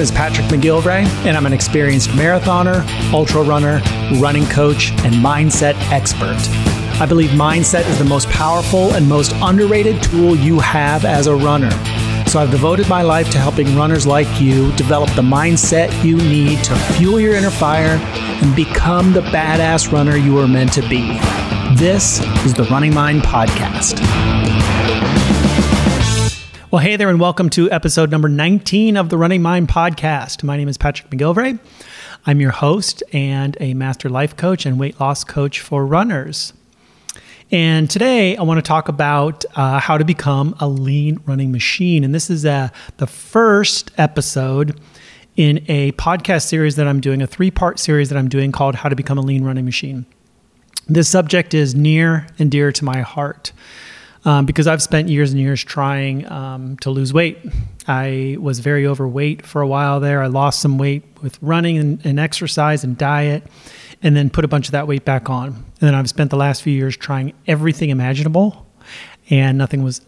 name is Patrick McGilvray, and I'm an experienced marathoner, ultra runner, running coach, and mindset expert. I believe mindset is the most powerful and most underrated tool you have as a runner. So I've devoted my life to helping runners like you develop the mindset you need to fuel your inner fire and become the badass runner you are meant to be. This is the Running Mind Podcast. Well, hey there, and welcome to episode number 19 of the Running Mind Podcast. My name is Patrick McGilvray. I'm your host and a master life coach and weight loss coach for runners. And today I want to talk about uh, how to become a lean running machine. And this is uh, the first episode in a podcast series that I'm doing, a three part series that I'm doing called How to Become a Lean Running Machine. This subject is near and dear to my heart. Um, because I've spent years and years trying um, to lose weight. I was very overweight for a while there. I lost some weight with running and, and exercise and diet and then put a bunch of that weight back on. And then I've spent the last few years trying everything imaginable, and nothing was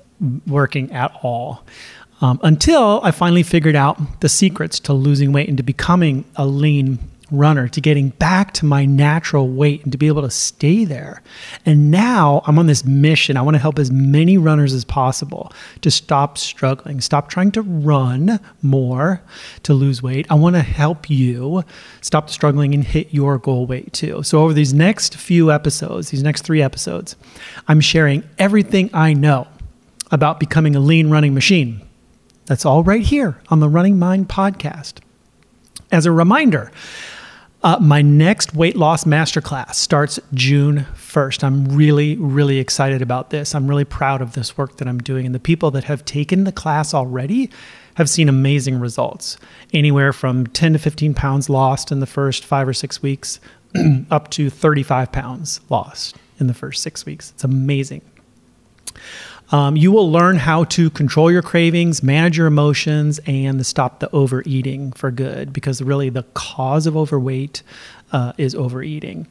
working at all. Um, until I finally figured out the secrets to losing weight and to becoming a lean runner to getting back to my natural weight and to be able to stay there. And now I'm on this mission. I want to help as many runners as possible to stop struggling, stop trying to run more to lose weight. I want to help you stop struggling and hit your goal weight too. So, over these next few episodes, these next three episodes, I'm sharing everything I know about becoming a lean running machine. That's all right here on the Running Mind podcast. As a reminder, uh, my next weight loss masterclass starts June 1st. I'm really, really excited about this. I'm really proud of this work that I'm doing. And the people that have taken the class already have seen amazing results anywhere from 10 to 15 pounds lost in the first five or six weeks up to 35 pounds lost in the first six weeks. It's amazing. Um, you will learn how to control your cravings, manage your emotions, and stop the overeating for good because really the cause of overweight uh, is overeating.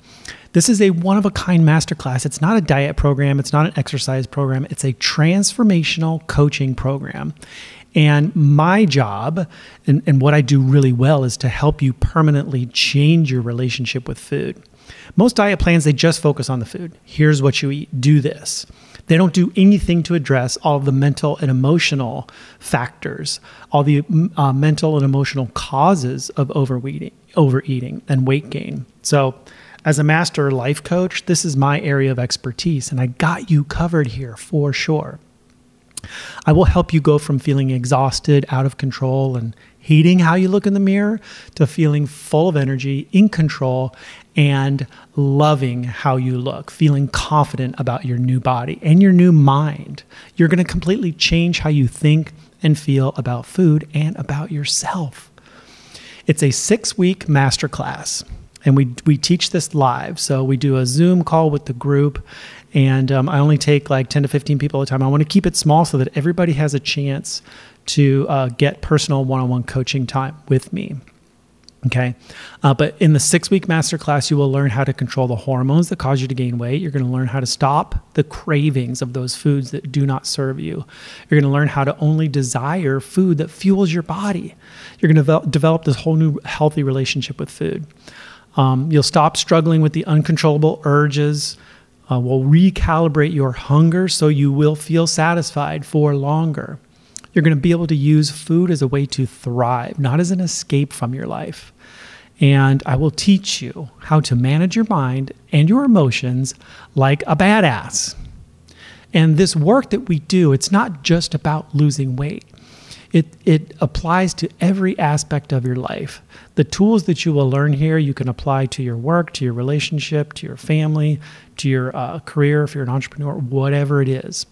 This is a one of a kind masterclass. It's not a diet program, it's not an exercise program, it's a transformational coaching program. And my job and, and what I do really well is to help you permanently change your relationship with food. Most diet plans, they just focus on the food. Here's what you eat, do this. They don't do anything to address all the mental and emotional factors, all the uh, mental and emotional causes of overeating, overeating and weight gain. So, as a master life coach, this is my area of expertise, and I got you covered here for sure. I will help you go from feeling exhausted, out of control, and hating how you look in the mirror to feeling full of energy, in control, and loving how you look, feeling confident about your new body and your new mind. You're going to completely change how you think and feel about food and about yourself. It's a six week masterclass, and we, we teach this live. So we do a Zoom call with the group, and um, I only take like 10 to 15 people at a time. I want to keep it small so that everybody has a chance to uh, get personal one on one coaching time with me. Okay. Uh, but in the six week masterclass, you will learn how to control the hormones that cause you to gain weight. You're going to learn how to stop the cravings of those foods that do not serve you. You're going to learn how to only desire food that fuels your body. You're going to develop this whole new healthy relationship with food. Um, you'll stop struggling with the uncontrollable urges. Uh, will recalibrate your hunger so you will feel satisfied for longer. You're going to be able to use food as a way to thrive, not as an escape from your life. And I will teach you how to manage your mind and your emotions like a badass. And this work that we do, it's not just about losing weight. It, it applies to every aspect of your life. The tools that you will learn here, you can apply to your work, to your relationship, to your family, to your uh, career, if you're an entrepreneur, whatever it is.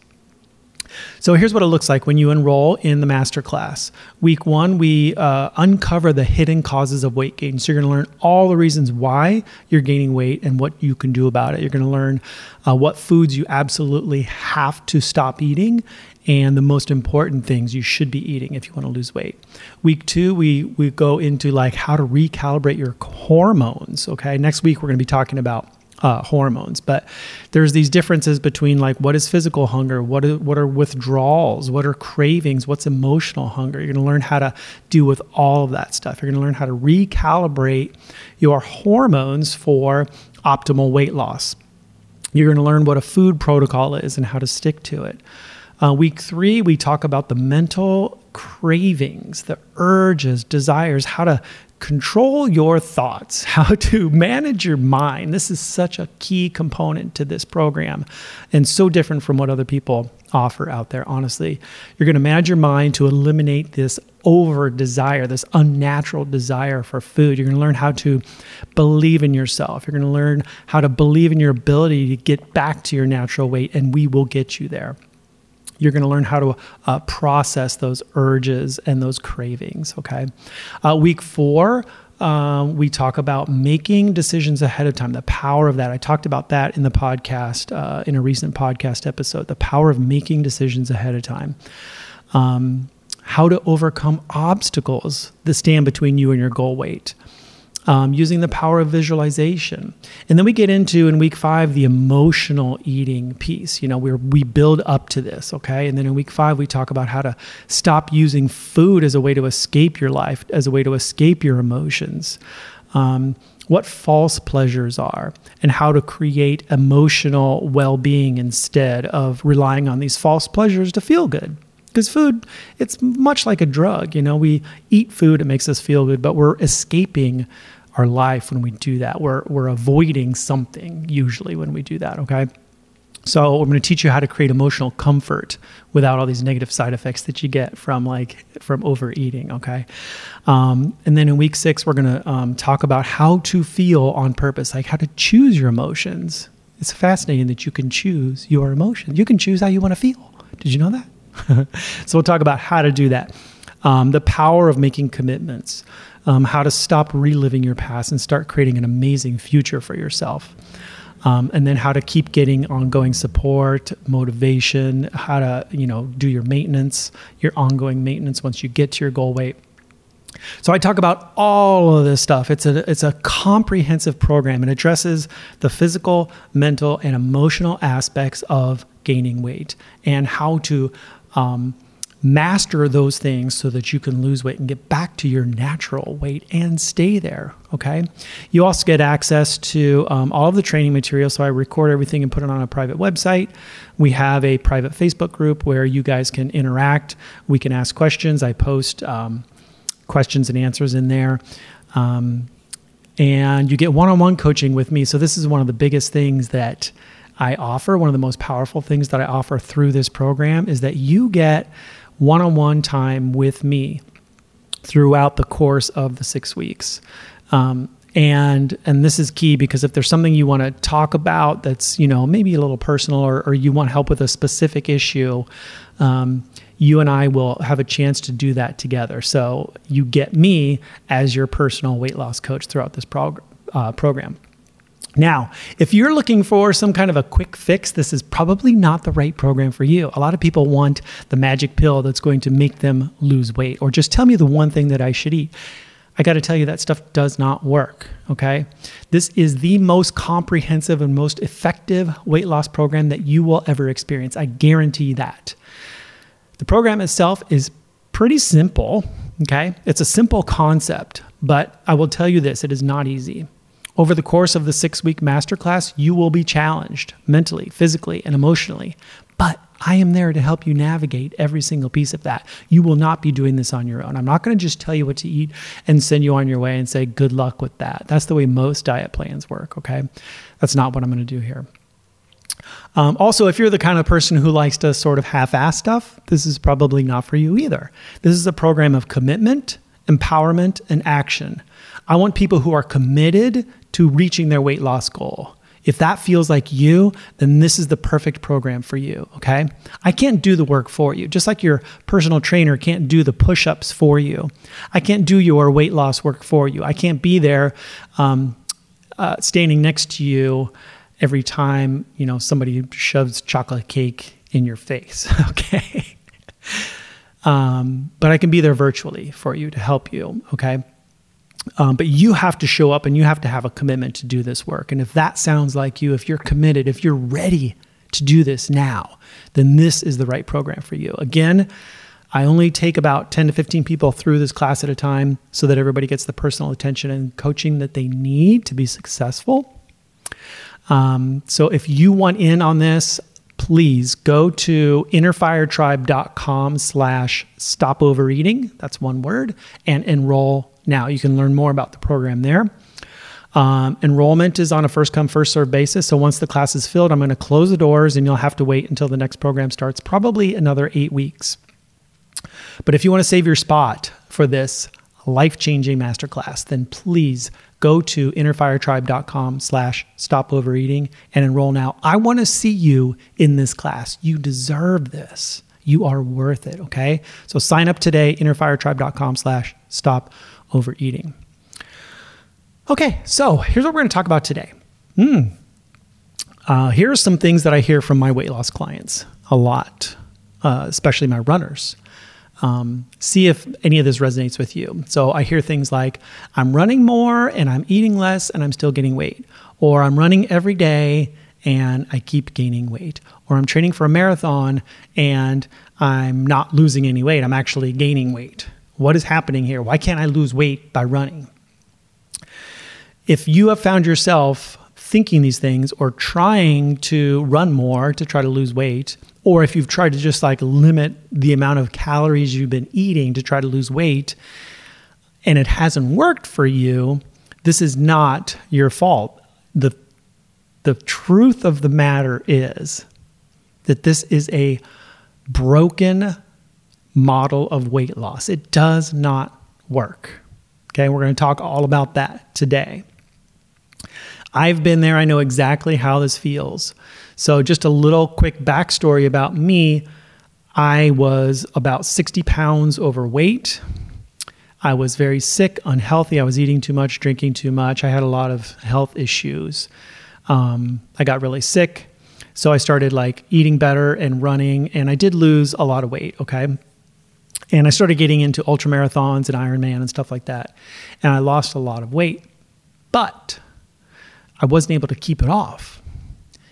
So here's what it looks like when you enroll in the master class. Week one, we uh, uncover the hidden causes of weight gain. So you're going to learn all the reasons why you're gaining weight and what you can do about it. You're going to learn uh, what foods you absolutely have to stop eating and the most important things you should be eating if you want to lose weight. Week two, we we go into like how to recalibrate your hormones. Okay, next week we're going to be talking about uh, hormones. But there's these differences between like what is physical hunger, what are, what are withdrawals, what are cravings, what's emotional hunger. You're going to learn how to deal with all of that stuff. You're going to learn how to recalibrate your hormones for optimal weight loss. You're going to learn what a food protocol is and how to stick to it. Uh, week three, we talk about the mental cravings, the urges, desires, how to control your thoughts, how to manage your mind. This is such a key component to this program and so different from what other people offer out there, honestly. You're going to manage your mind to eliminate this over desire, this unnatural desire for food. You're going to learn how to believe in yourself. You're going to learn how to believe in your ability to get back to your natural weight, and we will get you there you're going to learn how to uh, process those urges and those cravings. Okay. Uh, week four, um, we talk about making decisions ahead of time, the power of that. I talked about that in the podcast, uh, in a recent podcast episode, the power of making decisions ahead of time. Um, how to overcome obstacles that stand between you and your goal weight um, using the power of visualization. And then we get into in week five the emotional eating piece. You know, we we build up to this, okay? And then in week five we talk about how to stop using food as a way to escape your life, as a way to escape your emotions. Um, what false pleasures are, and how to create emotional well being instead of relying on these false pleasures to feel good because food it's much like a drug you know we eat food it makes us feel good but we're escaping our life when we do that. We're, we're avoiding something usually when we do that, okay? So I'm going to teach you how to create emotional comfort without all these negative side effects that you get from like from overeating. Okay, um, and then in week six we're going to um, talk about how to feel on purpose, like how to choose your emotions. It's fascinating that you can choose your emotions. You can choose how you want to feel. Did you know that? so we'll talk about how to do that. Um, the power of making commitments um, how to stop reliving your past and start creating an amazing future for yourself. Um, and then how to keep getting ongoing support, motivation, how to you know do your maintenance, your ongoing maintenance once you get to your goal weight. So I talk about all of this stuff. It's a it's a comprehensive program. It addresses the physical, mental, and emotional aspects of gaining weight and how to um, master those things so that you can lose weight and get back to your natural weight and stay there. Okay. You also get access to um, all of the training material. So I record everything and put it on a private website. We have a private Facebook group where you guys can interact. We can ask questions. I post um, questions and answers in there. Um, and you get one on one coaching with me. So this is one of the biggest things that I offer. One of the most powerful things that I offer through this program is that you get one on one time with me throughout the course of the six weeks. Um, and and this is key because if there's something you want to talk about that's you know maybe a little personal or, or you want help with a specific issue um, you and i will have a chance to do that together so you get me as your personal weight loss coach throughout this prog- uh, program now, if you're looking for some kind of a quick fix, this is probably not the right program for you. A lot of people want the magic pill that's going to make them lose weight, or just tell me the one thing that I should eat. I got to tell you, that stuff does not work. Okay. This is the most comprehensive and most effective weight loss program that you will ever experience. I guarantee that. The program itself is pretty simple. Okay. It's a simple concept, but I will tell you this it is not easy. Over the course of the six week masterclass, you will be challenged mentally, physically, and emotionally. But I am there to help you navigate every single piece of that. You will not be doing this on your own. I'm not going to just tell you what to eat and send you on your way and say, good luck with that. That's the way most diet plans work, okay? That's not what I'm going to do here. Um, also, if you're the kind of person who likes to sort of half ass stuff, this is probably not for you either. This is a program of commitment, empowerment, and action. I want people who are committed to reaching their weight loss goal. If that feels like you, then this is the perfect program for you. Okay. I can't do the work for you, just like your personal trainer can't do the push ups for you. I can't do your weight loss work for you. I can't be there um, uh, standing next to you every time you know somebody shoves chocolate cake in your face. Okay. um, but I can be there virtually for you to help you. Okay. Um, but you have to show up and you have to have a commitment to do this work. And if that sounds like you, if you're committed, if you're ready to do this now, then this is the right program for you. Again, I only take about 10 to 15 people through this class at a time so that everybody gets the personal attention and coaching that they need to be successful. Um, so if you want in on this, please go to innerfiretribe.com slash stop overeating. That's one word and enroll now. You can learn more about the program there. Um, enrollment is on a first come, first serve basis. So once the class is filled, I'm going to close the doors and you'll have to wait until the next program starts, probably another eight weeks. But if you want to save your spot for this life changing masterclass, then please go to innerfiretribe.com slash stop overeating and enroll now. I want to see you in this class. You deserve this. You are worth it. Okay. So sign up today, innerfiretribe.com slash stop overeating. Okay. So here's what we're going to talk about today. Hmm. Uh, here are some things that I hear from my weight loss clients a lot, uh, especially my runners. Um, see if any of this resonates with you. So I hear things like, I'm running more and I'm eating less and I'm still getting weight. Or I'm running every day and I keep gaining weight. Or I'm training for a marathon and I'm not losing any weight. I'm actually gaining weight. What is happening here? Why can't I lose weight by running? If you have found yourself thinking these things or trying to run more to try to lose weight, or if you've tried to just like limit the amount of calories you've been eating to try to lose weight and it hasn't worked for you, this is not your fault. The the truth of the matter is that this is a broken model of weight loss. It does not work. Okay, we're going to talk all about that today. I've been there. I know exactly how this feels. So, just a little quick backstory about me I was about 60 pounds overweight. I was very sick, unhealthy. I was eating too much, drinking too much. I had a lot of health issues. Um, I got really sick. So I started like eating better and running, and I did lose a lot of weight. Okay. And I started getting into ultra marathons and Ironman and stuff like that. And I lost a lot of weight. But I wasn't able to keep it off.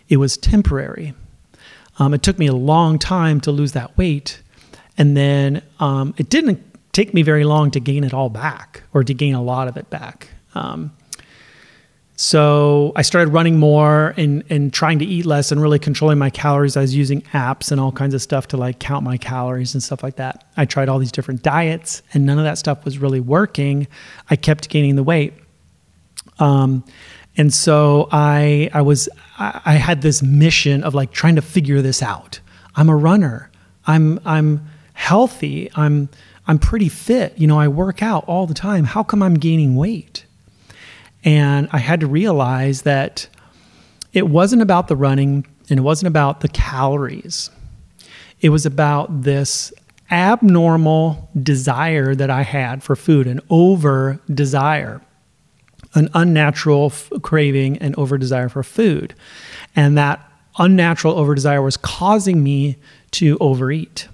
It was temporary. Um, it took me a long time to lose that weight. And then um, it didn't take me very long to gain it all back or to gain a lot of it back. Um, so I started running more and, and trying to eat less and really controlling my calories. I was using apps and all kinds of stuff to like count my calories and stuff like that. I tried all these different diets and none of that stuff was really working. I kept gaining the weight. Um, and so I I was I had this mission of like trying to figure this out. I'm a runner. I'm I'm healthy. I'm I'm pretty fit. You know, I work out all the time. How come I'm gaining weight? And I had to realize that it wasn't about the running and it wasn't about the calories. It was about this abnormal desire that I had for food, an over desire an unnatural f- craving and over desire for food. And that unnatural over desire was causing me to overeat.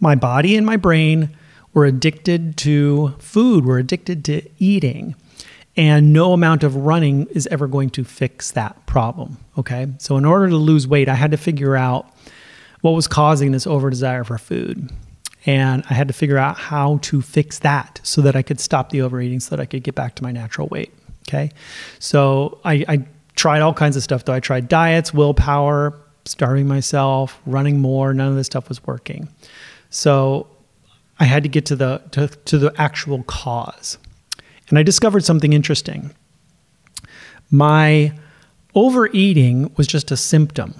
My body and my brain were addicted to food, were addicted to eating. And no amount of running is ever going to fix that problem. Okay. So, in order to lose weight, I had to figure out what was causing this over desire for food. And I had to figure out how to fix that so that I could stop the overeating so that I could get back to my natural weight. Okay. So I, I tried all kinds of stuff though. I tried diets, willpower, starving myself, running more. None of this stuff was working. So I had to get to the to, to the actual cause. And I discovered something interesting. My overeating was just a symptom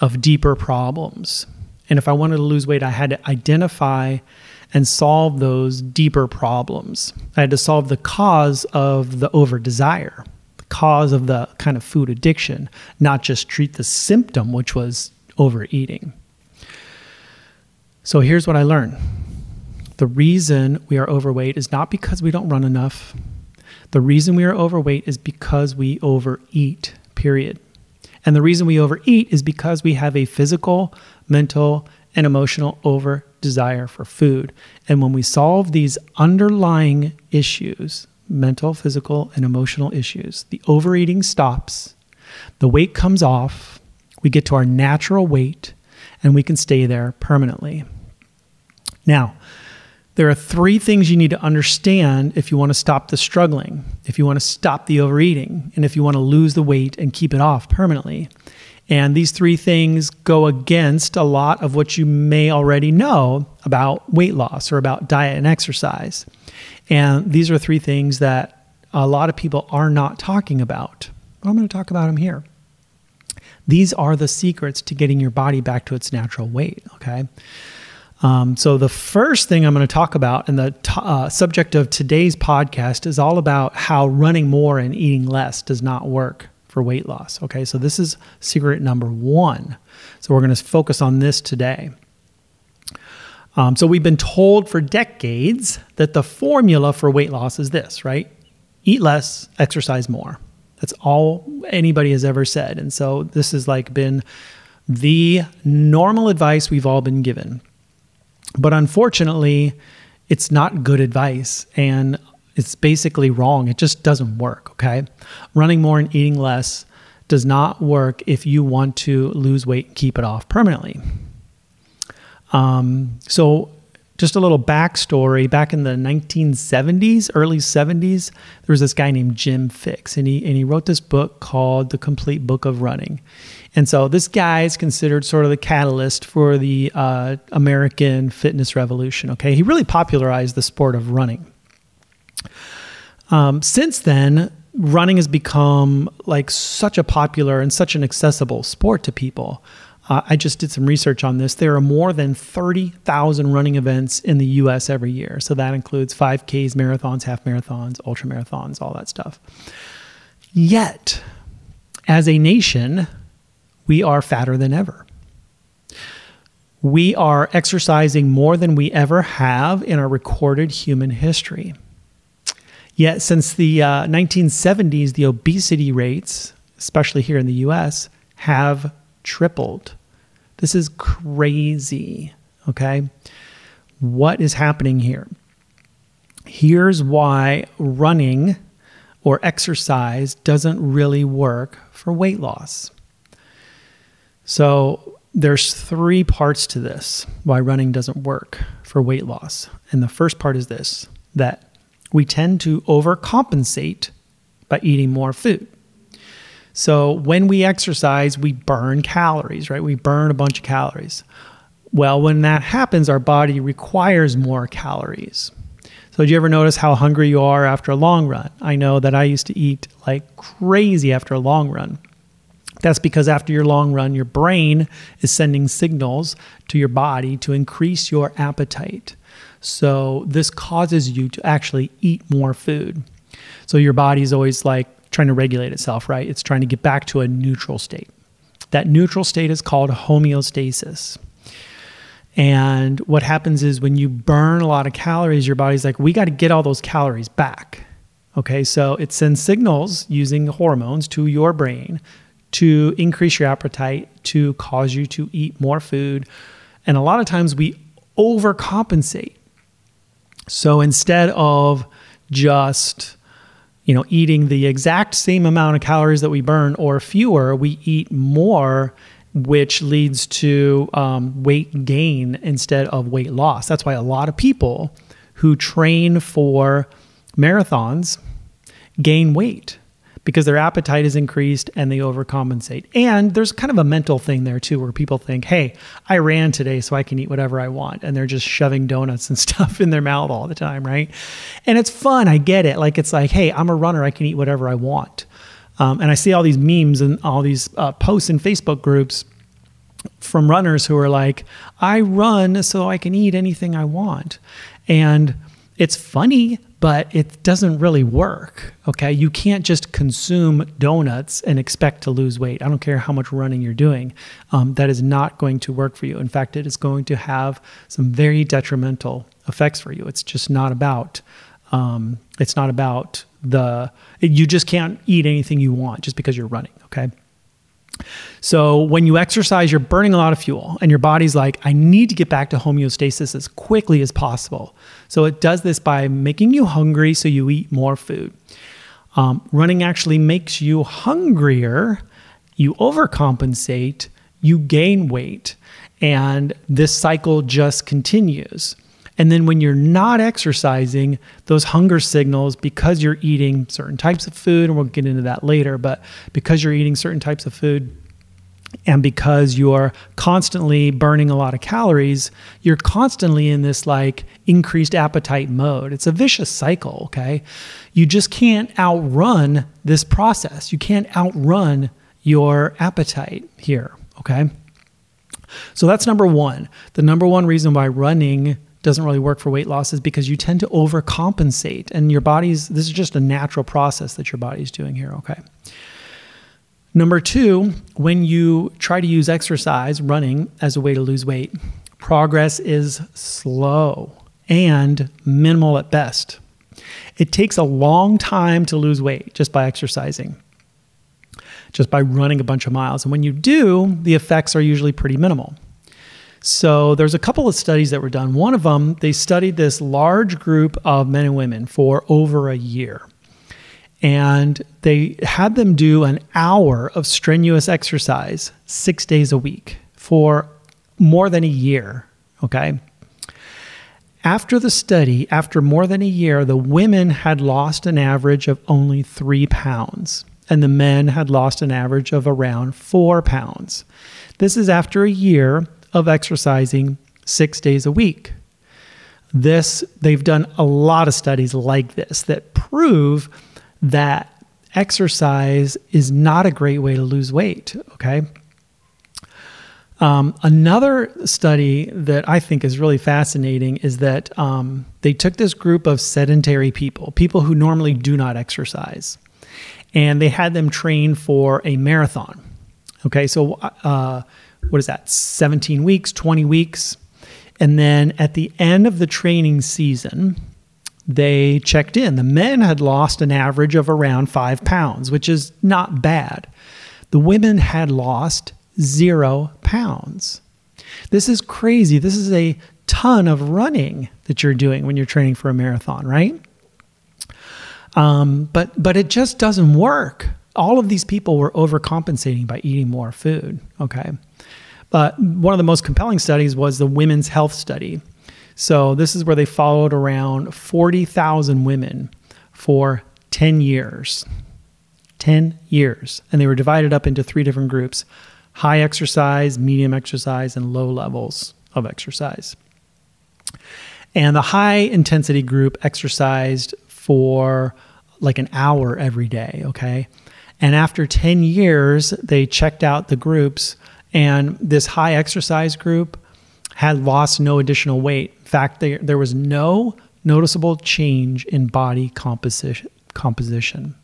of deeper problems. And if I wanted to lose weight, I had to identify and solve those deeper problems. I had to solve the cause of the over desire, the cause of the kind of food addiction, not just treat the symptom, which was overeating. So here's what I learned the reason we are overweight is not because we don't run enough. The reason we are overweight is because we overeat, period. And the reason we overeat is because we have a physical, mental, and emotional over desire for food. And when we solve these underlying issues, mental, physical, and emotional issues, the overeating stops, the weight comes off, we get to our natural weight, and we can stay there permanently. Now, there are three things you need to understand if you want to stop the struggling, if you want to stop the overeating, and if you want to lose the weight and keep it off permanently. And these three things go against a lot of what you may already know about weight loss or about diet and exercise. And these are three things that a lot of people are not talking about. But I'm going to talk about them here. These are the secrets to getting your body back to its natural weight, okay? Um, so, the first thing I'm going to talk about, and the t- uh, subject of today's podcast, is all about how running more and eating less does not work for weight loss. Okay, so this is secret number one. So, we're going to focus on this today. Um, so, we've been told for decades that the formula for weight loss is this, right? Eat less, exercise more. That's all anybody has ever said. And so, this has like been the normal advice we've all been given but unfortunately, it's not good advice and it's basically wrong. It just doesn't work, okay? Running more and eating less does not work if you want to lose weight and keep it off permanently. Um, so, just a little backstory back in the 1970s, early 70s, there was this guy named Jim Fixx, and he, and he wrote this book called The Complete Book of Running. And so this guy is considered sort of the catalyst for the uh, American fitness revolution. Okay, he really popularized the sport of running. Um, since then, running has become like such a popular and such an accessible sport to people. Uh, I just did some research on this. There are more than 30,000 running events in the US every year. So that includes 5Ks, marathons, half marathons, ultra marathons, all that stuff. Yet, as a nation, we are fatter than ever. We are exercising more than we ever have in our recorded human history. Yet, since the uh, 1970s, the obesity rates, especially here in the US, have tripled. This is crazy. Okay. What is happening here? Here's why running or exercise doesn't really work for weight loss. So there's three parts to this why running doesn't work for weight loss. And the first part is this that we tend to overcompensate by eating more food. So when we exercise, we burn calories, right? We burn a bunch of calories. Well, when that happens, our body requires more calories. So, did you ever notice how hungry you are after a long run? I know that I used to eat like crazy after a long run. That's because after your long run, your brain is sending signals to your body to increase your appetite. So, this causes you to actually eat more food. So, your body is always like trying to regulate itself, right? It's trying to get back to a neutral state. That neutral state is called homeostasis. And what happens is when you burn a lot of calories, your body's like, we got to get all those calories back. Okay, so it sends signals using hormones to your brain to increase your appetite, to cause you to eat more food. And a lot of times we overcompensate. So instead of just you know eating the exact same amount of calories that we burn or fewer, we eat more, which leads to um, weight gain instead of weight loss. That's why a lot of people who train for marathons gain weight because their appetite is increased and they overcompensate. And there's kind of a mental thing there too, where people think, hey, I ran today, so I can eat whatever I want. And they're just shoving donuts and stuff in their mouth all the time, right? And it's fun. I get it. Like, it's like, hey, I'm a runner, I can eat whatever I want. Um, and I see all these memes and all these uh, posts in Facebook groups from runners who are like, I run so I can eat anything I want. And it's funny but it doesn't really work. Okay. You can't just consume donuts and expect to lose weight. I don't care how much running you're doing. Um, that is not going to work for you. In fact, it is going to have some very detrimental effects for you. It's just not about, um, it's not about the, you just can't eat anything you want just because you're running. Okay. So when you exercise, you're burning a lot of fuel, and your body's like, I need to get back to homeostasis as quickly as possible. So it does this by making you hungry, so you eat more food. Um, running actually makes you hungrier, you overcompensate, you gain weight, and this cycle just continues. And then when you're not exercising, those hunger signals, because you're eating certain types of food, and we'll get into that later, but because you're eating certain types of food, and because you're constantly burning a lot of calories, you're constantly in this like increased appetite mode. It's a vicious cycle, okay? You just can't outrun this process. You can't outrun your appetite here, okay? So that's number one. The number one reason why running doesn't really work for weight loss is because you tend to overcompensate and your body's this is just a natural process that your body's doing here, okay? Number two, when you try to use exercise, running, as a way to lose weight, progress is slow and minimal at best. It takes a long time to lose weight just by exercising, just by running a bunch of miles. And when you do, the effects are usually pretty minimal. So there's a couple of studies that were done. One of them, they studied this large group of men and women for over a year and they had them do an hour of strenuous exercise six days a week for more than a year. Okay. After the study, after more than a year, the women had lost an average of only three pounds, and the men had lost an average of around four pounds. This is after a year of exercising six days a week. This, they've done a lot of studies like this that prove that exercise is not a great way to lose weight. Okay. Um, another study that I think is really fascinating is that um, they took this group of sedentary people, people who normally do not exercise, and they had them train for a marathon. Okay, so uh, what is that? 17 weeks, 20 weeks. And then at the end of the training season, they checked in. The men had lost an average of around five pounds, which is not bad. The women had lost zero pounds. This is crazy. This is a ton of running that you're doing when you're training for a marathon, right? Um, but but it just doesn't work. All of these people were overcompensating by eating more food. Okay, but one of the most compelling studies was the women's health study. So this is where they followed around 40,000 women for 10 years. 10 years. And they were divided up into three different groups high exercise, medium exercise, and low levels of exercise. And the high intensity group exercised for like an hour every day, okay? And after 10 years, they checked out the groups, and this high exercise group had lost no additional weight. Fact, there, there was no noticeable change in body composition. composition.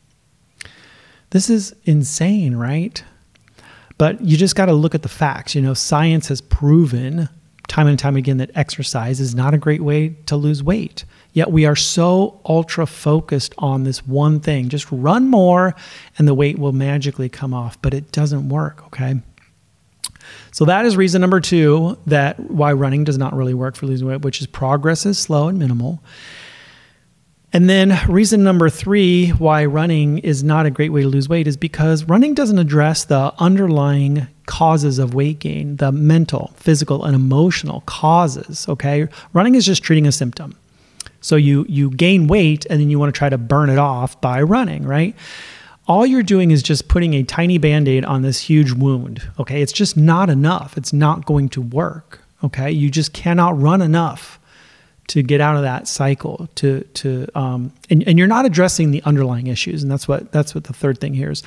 This is insane, right? But you just got to look at the facts. You know, science has proven time and time again that exercise is not a great way to lose weight. Yet we are so ultra focused on this one thing. Just run more and the weight will magically come off, but it doesn't work, okay? So that is reason number two that why running does not really work for losing weight, which is progress is slow and minimal. And then reason number three why running is not a great way to lose weight is because running doesn't address the underlying causes of weight gain, the mental, physical, and emotional causes. Okay. Running is just treating a symptom. So you you gain weight and then you want to try to burn it off by running, right? All you're doing is just putting a tiny band aid on this huge wound. Okay. It's just not enough. It's not going to work. Okay. You just cannot run enough to get out of that cycle to to um, and, and you're not addressing the underlying issues and that's what that's what the third thing here is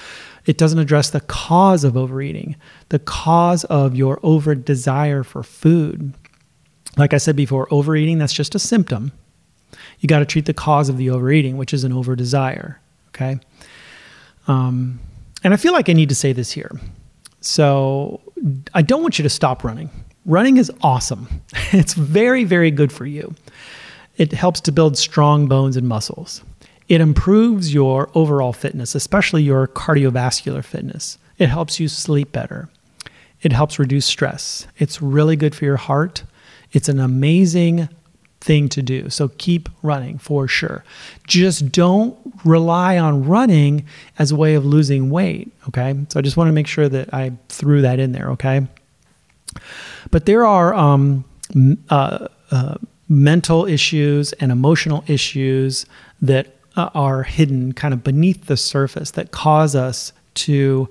it doesn't address the cause of overeating the cause of your over desire for food like i said before overeating that's just a symptom you got to treat the cause of the overeating which is an over desire okay um, and I feel like I need to say this here. So I don't want you to stop running. Running is awesome. It's very, very good for you. It helps to build strong bones and muscles. It improves your overall fitness, especially your cardiovascular fitness. It helps you sleep better. it helps reduce stress. It's really good for your heart. It's an amazing thing to do. So keep running for sure. Just don't rely on running as a way of losing weight. Okay. So I just want to make sure that I threw that in there. Okay. But there are um, uh, uh, mental issues and emotional issues that uh, are hidden kind of beneath the surface that cause us to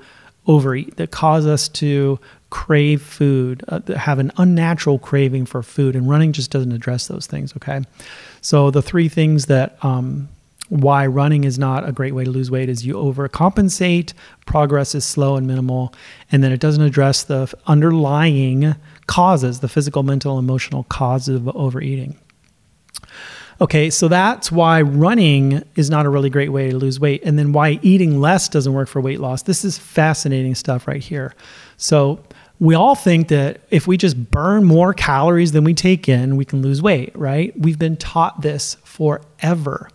overeat, that cause us to crave food, uh, have an unnatural craving for food, and running just doesn't address those things. Okay, so the three things that um, why running is not a great way to lose weight is you overcompensate, progress is slow and minimal, and then it doesn't address the underlying causes, the physical, mental, emotional causes of overeating. Okay, so that's why running is not a really great way to lose weight, and then why eating less doesn't work for weight loss. This is fascinating stuff right here. So, we all think that if we just burn more calories than we take in, we can lose weight, right? We've been taught this forever.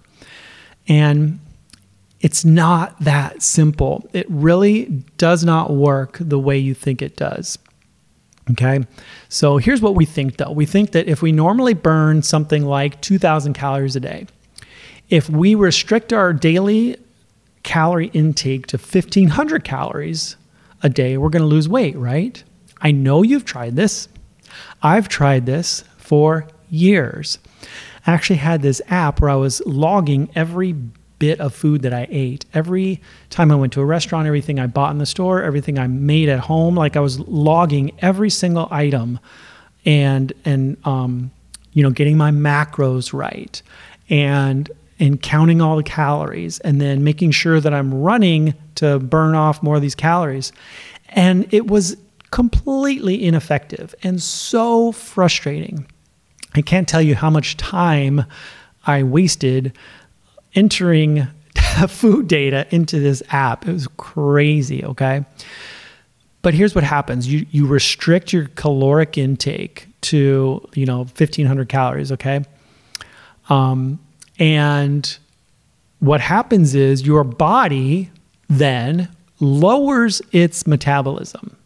And it's not that simple. It really does not work the way you think it does. Okay. So here's what we think though we think that if we normally burn something like 2,000 calories a day, if we restrict our daily calorie intake to 1,500 calories a day, we're going to lose weight, right? I know you've tried this. I've tried this for years. I actually had this app where I was logging every bit of food that I ate. Every time I went to a restaurant, everything I bought in the store, everything I made at home, like I was logging every single item and and um, you know, getting my macros right and and counting all the calories and then making sure that I'm running to burn off more of these calories. And it was completely ineffective and so frustrating. I can't tell you how much time I wasted entering food data into this app. It was crazy, okay? But here's what happens. You you restrict your caloric intake to, you know, 1500 calories, okay? Um, and what happens is your body then lowers its metabolism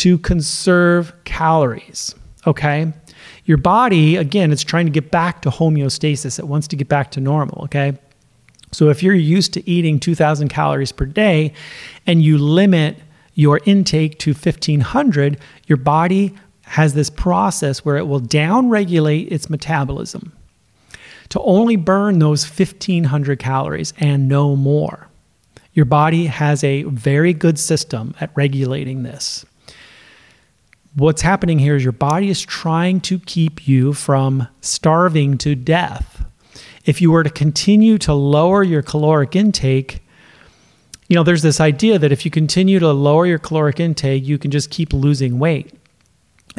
to conserve calories. Okay. Your body, again, it's trying to get back to homeostasis. It wants to get back to normal. Okay. So if you're used to eating 2,000 calories per day and you limit your intake to 1,500, your body has this process where it will downregulate its metabolism to only burn those 1,500 calories and no more. Your body has a very good system at regulating this what's happening here is your body is trying to keep you from starving to death. If you were to continue to lower your caloric intake, you know, there's this idea that if you continue to lower your caloric intake, you can just keep losing weight.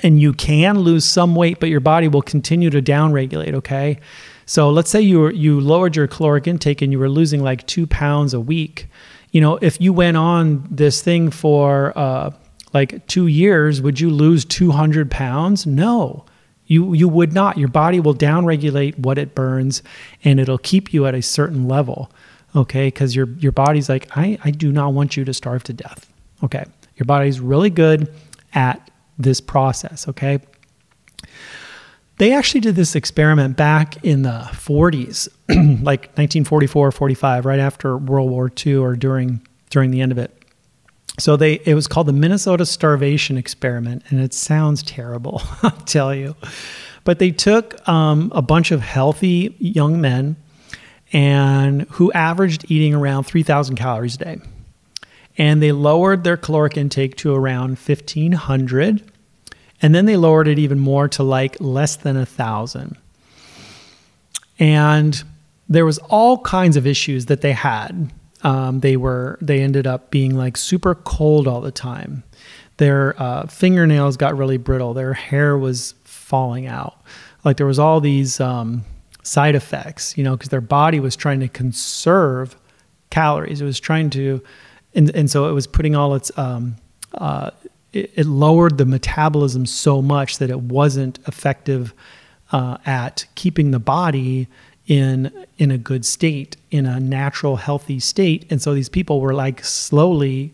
And you can lose some weight, but your body will continue to downregulate, okay? So let's say you were, you lowered your caloric intake and you were losing like two pounds a week. You know, if you went on this thing for uh, like two years, would you lose 200 pounds? No, you, you would not. Your body will downregulate what it burns and it'll keep you at a certain level. Okay. Because your, your body's like, I, I do not want you to starve to death. Okay. Your body's really good at this process. Okay. They actually did this experiment back in the 40s, like 1944, 45, right after World War II or during during the end of it. So they it was called the Minnesota Starvation Experiment, and it sounds terrible, I'll tell you. But they took um, a bunch of healthy young men and who averaged eating around 3,000 calories a day. And they lowered their caloric intake to around 1,500. And then they lowered it even more to like less than a thousand. And there was all kinds of issues that they had um, they were they ended up being like super cold all the time. Their uh, fingernails got really brittle. Their hair was falling out. Like there was all these um, side effects, you know, because their body was trying to conserve calories. It was trying to, and, and so it was putting all its, um, uh, it, it, lowered the metabolism so much that it wasn't effective uh, at keeping the body in in a good state, in a natural, healthy state. And so these people were like slowly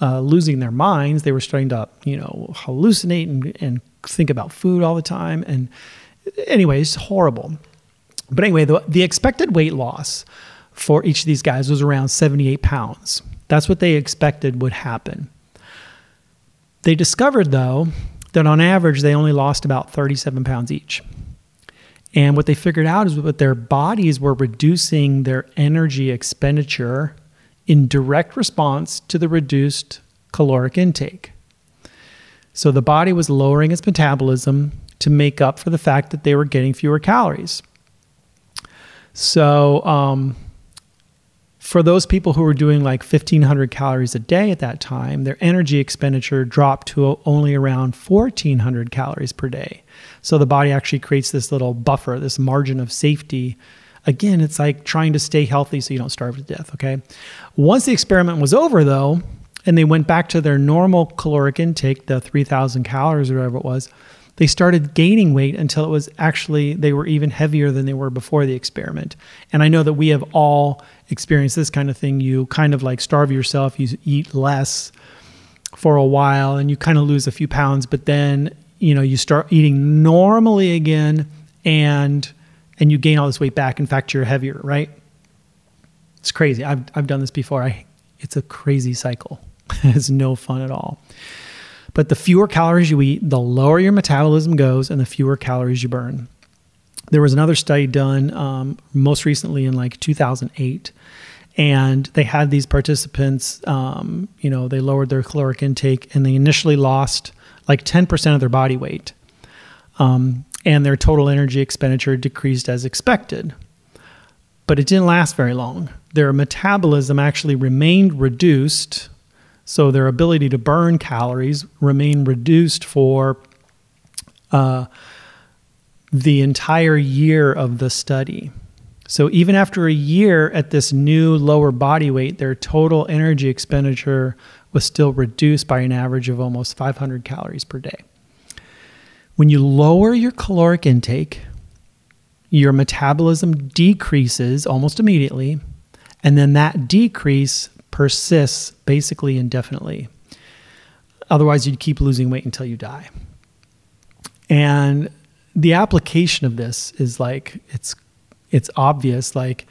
uh, losing their minds. They were starting to, you know, hallucinate and, and think about food all the time. And anyway, it's horrible. But anyway, the, the expected weight loss for each of these guys was around 78 pounds. That's what they expected would happen. They discovered, though, that on average, they only lost about 37 pounds each. And what they figured out is that their bodies were reducing their energy expenditure in direct response to the reduced caloric intake. So the body was lowering its metabolism to make up for the fact that they were getting fewer calories. So, um, for those people who were doing like 1500 calories a day at that time, their energy expenditure dropped to only around 1400 calories per day. So the body actually creates this little buffer, this margin of safety. Again, it's like trying to stay healthy so you don't starve to death, okay? Once the experiment was over though, and they went back to their normal caloric intake, the 3000 calories or whatever it was, they started gaining weight until it was actually they were even heavier than they were before the experiment. And I know that we have all experienced this kind of thing. You kind of like starve yourself, you eat less for a while and you kind of lose a few pounds, but then, you know, you start eating normally again and and you gain all this weight back. In fact, you're heavier, right? It's crazy. I've I've done this before. I it's a crazy cycle. it's no fun at all. But the fewer calories you eat, the lower your metabolism goes and the fewer calories you burn. There was another study done um, most recently in like 2008, and they had these participants, um, you know, they lowered their caloric intake and they initially lost like 10% of their body weight. Um, and their total energy expenditure decreased as expected. But it didn't last very long. Their metabolism actually remained reduced so their ability to burn calories remain reduced for uh, the entire year of the study. So even after a year at this new lower body weight, their total energy expenditure was still reduced by an average of almost 500 calories per day. When you lower your caloric intake, your metabolism decreases almost immediately, and then that decrease persists basically indefinitely. Otherwise, you'd keep losing weight until you die. And the application of this is like it's it's obvious. Like,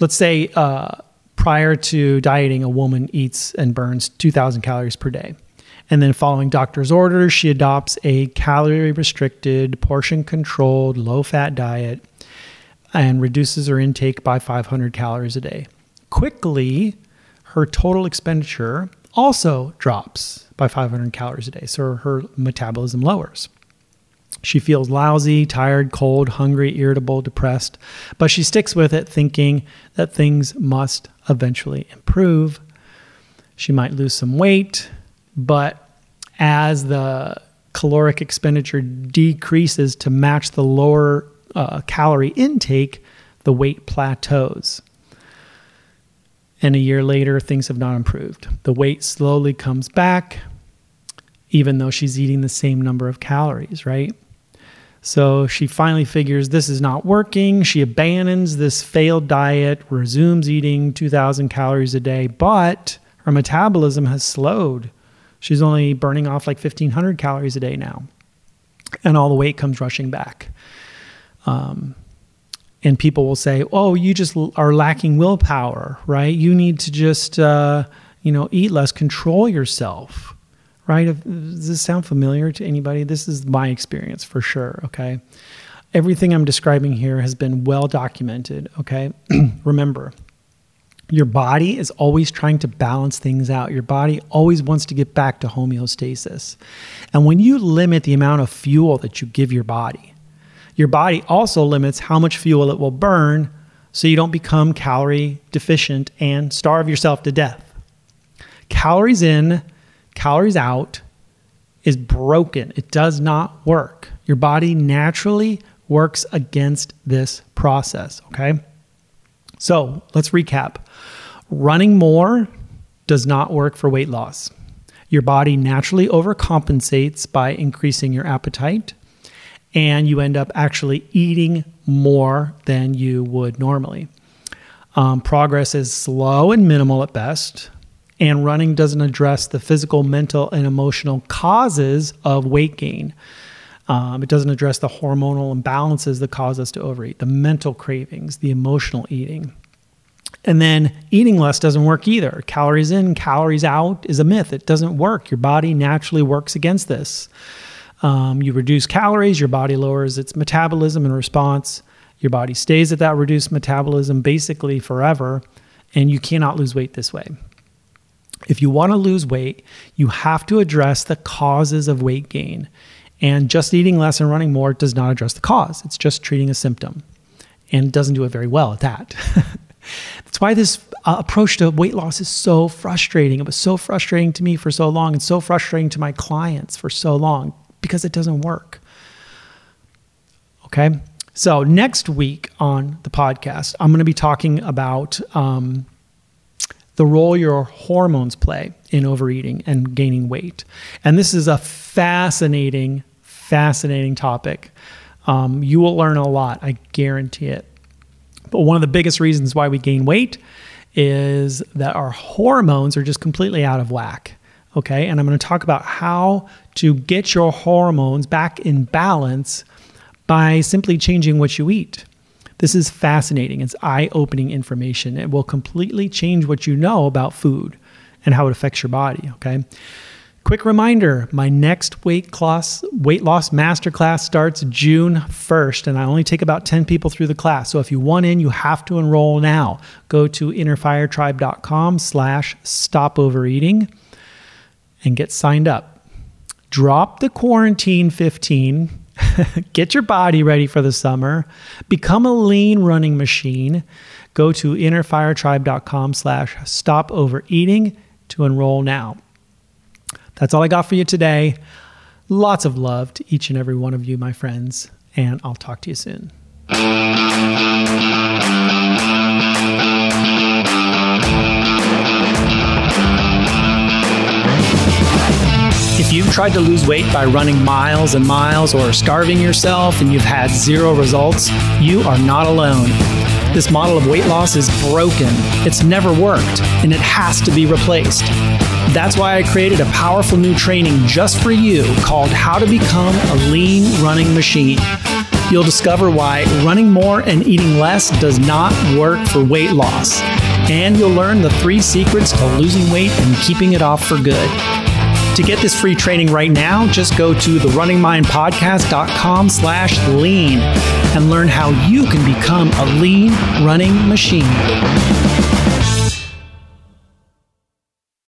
let's say uh, prior to dieting, a woman eats and burns 2,000 calories per day. And then, following doctor's orders, she adopts a calorie restricted, portion controlled, low fat diet and reduces her intake by 500 calories a day. Quickly, her total expenditure also drops by 500 calories a day. So her metabolism lowers. She feels lousy, tired, cold, hungry, irritable, depressed, but she sticks with it thinking that things must eventually improve. She might lose some weight, but as the caloric expenditure decreases to match the lower uh, calorie intake, the weight plateaus. And a year later, things have not improved. The weight slowly comes back, even though she's eating the same number of calories, right? So she finally figures this is not working. She abandons this failed diet, resumes eating 2,000 calories a day, but her metabolism has slowed. She's only burning off like 1,500 calories a day now. And all the weight comes rushing back. Um, and people will say, "Oh, you just are lacking willpower, right? You need to just, uh, you know, eat less, control yourself." Right? Does this sound familiar to anybody? This is my experience for sure. Okay. Everything I'm describing here has been well documented. Okay. Remember, your body is always trying to balance things out. Your body always wants to get back to homeostasis. And when you limit the amount of fuel that you give your body, your body also limits how much fuel it will burn so you don't become calorie deficient and starve yourself to death. Calories in, calories out is broken. It does not work. Your body naturally works against this process, okay? So let's recap. Running more does not work for weight loss. Your body naturally overcompensates by increasing your appetite and you end up actually eating more than you would normally. Um, progress is slow and minimal at best, And running doesn't address the physical, mental, and emotional causes of weight gain. Um, it doesn't address the hormonal imbalances that cause us to overeat, the mental cravings, the emotional eating. And then eating less doesn't work either. Calories in, calories out is a myth. It doesn't work. Your body naturally works against this. Um, you reduce calories, your body lowers its metabolism in response. Your body stays at that reduced metabolism basically forever, and you cannot lose weight this way. If you want to lose weight, you have to address the causes of weight gain. And just eating less and running more does not address the cause, it's just treating a symptom. And doesn't do it very well at that. That's why this uh, approach to weight loss is so frustrating. It was so frustrating to me for so long and so frustrating to my clients for so long because it doesn't work. Okay. So, next week on the podcast, I'm going to be talking about um, the role your hormones play in overeating and gaining weight. And this is a fascinating, fascinating topic. Um, you will learn a lot, I guarantee it. But one of the biggest reasons why we gain weight is that our hormones are just completely out of whack. Okay. And I'm going to talk about how to get your hormones back in balance by simply changing what you eat. This is fascinating. It's eye opening information. It will completely change what you know about food and how it affects your body. Okay. Quick reminder my next weight loss, weight loss masterclass starts June 1st, and I only take about 10 people through the class. So if you want in, you have to enroll now. Go to innerfiretribe.com slash stop overeating and get signed up. Drop the quarantine 15, get your body ready for the summer, become a lean running machine. Go to innerfiretribe.com slash stop overeating to enroll now. That's all I got for you today. Lots of love to each and every one of you, my friends, and I'll talk to you soon. If you've tried to lose weight by running miles and miles or starving yourself and you've had zero results, you are not alone. This model of weight loss is broken. It's never worked, and it has to be replaced. That's why I created a powerful new training just for you called How to Become a Lean Running Machine. You'll discover why running more and eating less does not work for weight loss. And you'll learn the three secrets to losing weight and keeping it off for good. To get this free training right now, just go to therunningmindpodcast.com slash lean and learn how you can become a lean running machine.